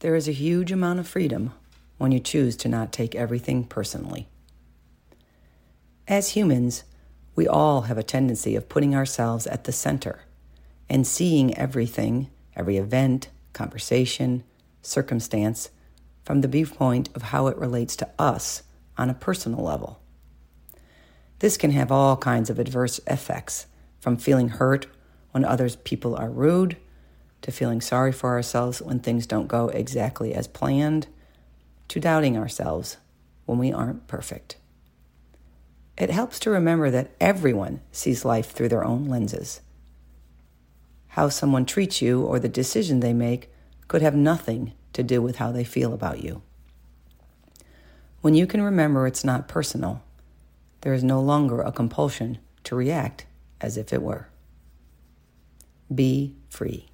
There is a huge amount of freedom when you choose to not take everything personally. As humans, we all have a tendency of putting ourselves at the center and seeing everything, every event, conversation, circumstance, from the viewpoint of how it relates to us on a personal level. This can have all kinds of adverse effects, from feeling hurt when others people are rude, to feeling sorry for ourselves when things don't go exactly as planned, to doubting ourselves when we aren't perfect. It helps to remember that everyone sees life through their own lenses. How someone treats you or the decision they make could have nothing to do with how they feel about you. When you can remember it's not personal, there is no longer a compulsion to react as if it were. Be free.